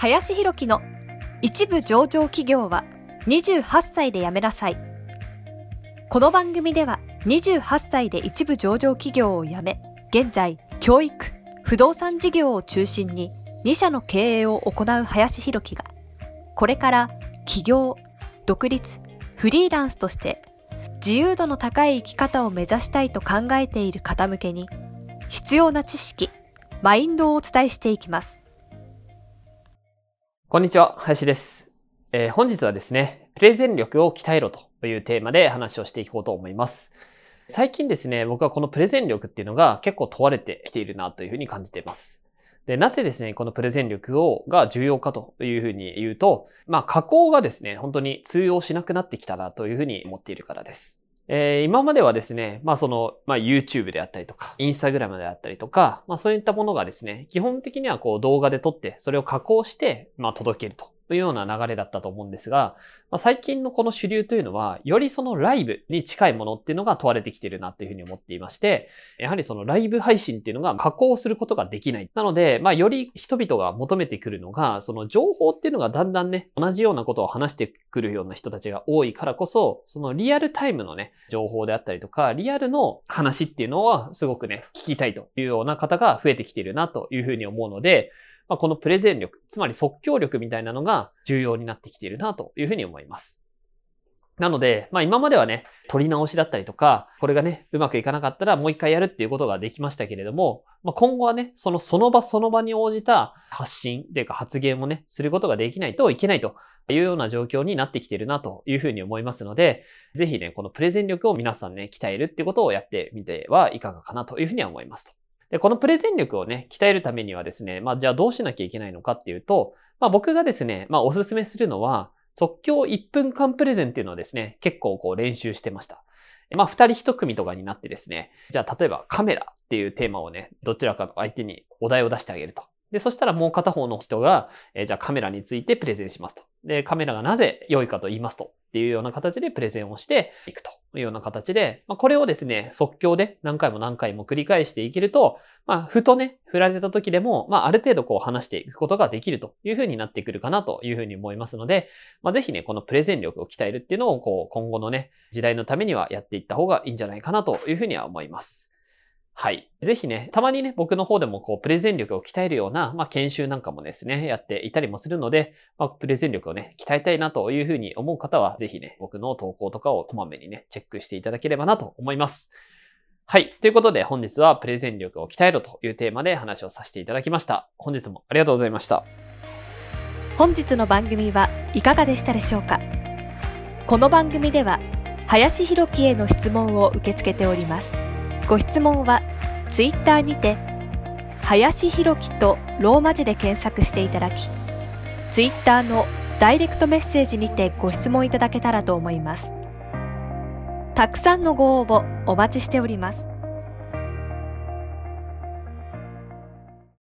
林博樹の一部上場企業は28歳で辞めなさい。この番組では28歳で一部上場企業を辞め、現在教育、不動産事業を中心に2社の経営を行う林博樹が、これから起業、独立、フリーランスとして自由度の高い生き方を目指したいと考えている方向けに必要な知識、マインドをお伝えしていきます。こんにちは、林です。えー、本日はですね、プレゼン力を鍛えろというテーマで話をしていこうと思います。最近ですね、僕はこのプレゼン力っていうのが結構問われてきているなというふうに感じています。で、なぜですね、このプレゼン力を、が重要かというふうに言うと、まあ、加工がですね、本当に通用しなくなってきたなというふうに思っているからです。えー、今まではですね、まあその、まあ YouTube であったりとか、Instagram であったりとか、まあそういったものがですね、基本的にはこう動画で撮って、それを加工して、まあ届けると。というような流れだったと思うんですが、まあ、最近のこの主流というのは、よりそのライブに近いものっていうのが問われてきてるなというふうに思っていまして、やはりそのライブ配信っていうのが加工することができない。なので、まあ、より人々が求めてくるのが、その情報っていうのがだんだんね、同じようなことを話してくるような人たちが多いからこそ、そのリアルタイムのね、情報であったりとか、リアルの話っていうのはすごくね、聞きたいというような方が増えてきてるなというふうに思うので、まあ、このプレゼン力、つまり即興力みたいなのが重要になってきているなというふうに思います。なので、まあ今まではね、取り直しだったりとか、これがね、うまくいかなかったらもう一回やるっていうことができましたけれども、まあ今後はね、そのその場その場に応じた発信というか発言をね、することができないといけないというような状況になってきているなというふうに思いますので、ぜひね、このプレゼン力を皆さんね、鍛えるっていうことをやってみてはいかがかなというふうには思いますと。で、このプレゼン力をね、鍛えるためにはですね、まあ、じゃあどうしなきゃいけないのかっていうと、まあ、僕がですね、まあ、おすすめするのは、即興1分間プレゼンっていうのをですね、結構こう練習してました。まあ、二人一組とかになってですね、じゃあ例えばカメラっていうテーマをね、どちらかの相手にお題を出してあげると。で、そしたらもう片方の人が、えー、じゃあカメラについてプレゼンしますと。で、カメラがなぜ良いかと言いますと。っていうような形でプレゼンをしていくというような形で、まあ、これをですね、即興で何回も何回も繰り返していけると、まあ、ふとね、振られた時でも、まあ、ある程度こう話していくことができるというふうになってくるかなというふうに思いますので、まあ、ぜひね、このプレゼン力を鍛えるっていうのを、こう、今後のね、時代のためにはやっていった方がいいんじゃないかなというふうには思います。はい。ぜひね、たまにね、僕の方でもこう、プレゼン力を鍛えるような、まあ、研修なんかもですね、やっていたりもするので、まあ、プレゼン力をね、鍛えたいなというふうに思う方は、ぜひね、僕の投稿とかをこまめにね、チェックしていただければなと思います。はい。ということで、本日はプレゼン力を鍛えろというテーマで話をさせていただきました。本日もありがとうございました。本日の番組はいかがでしたでしょうか？この番組では、林博樹への質問を受け付けております。ご質問はツイッターにて林弘樹とローマ字で検索していただきツイッターのダイレクトメッセージにてご質問いただけたらと思います。たくさんのご応募お待ちしております。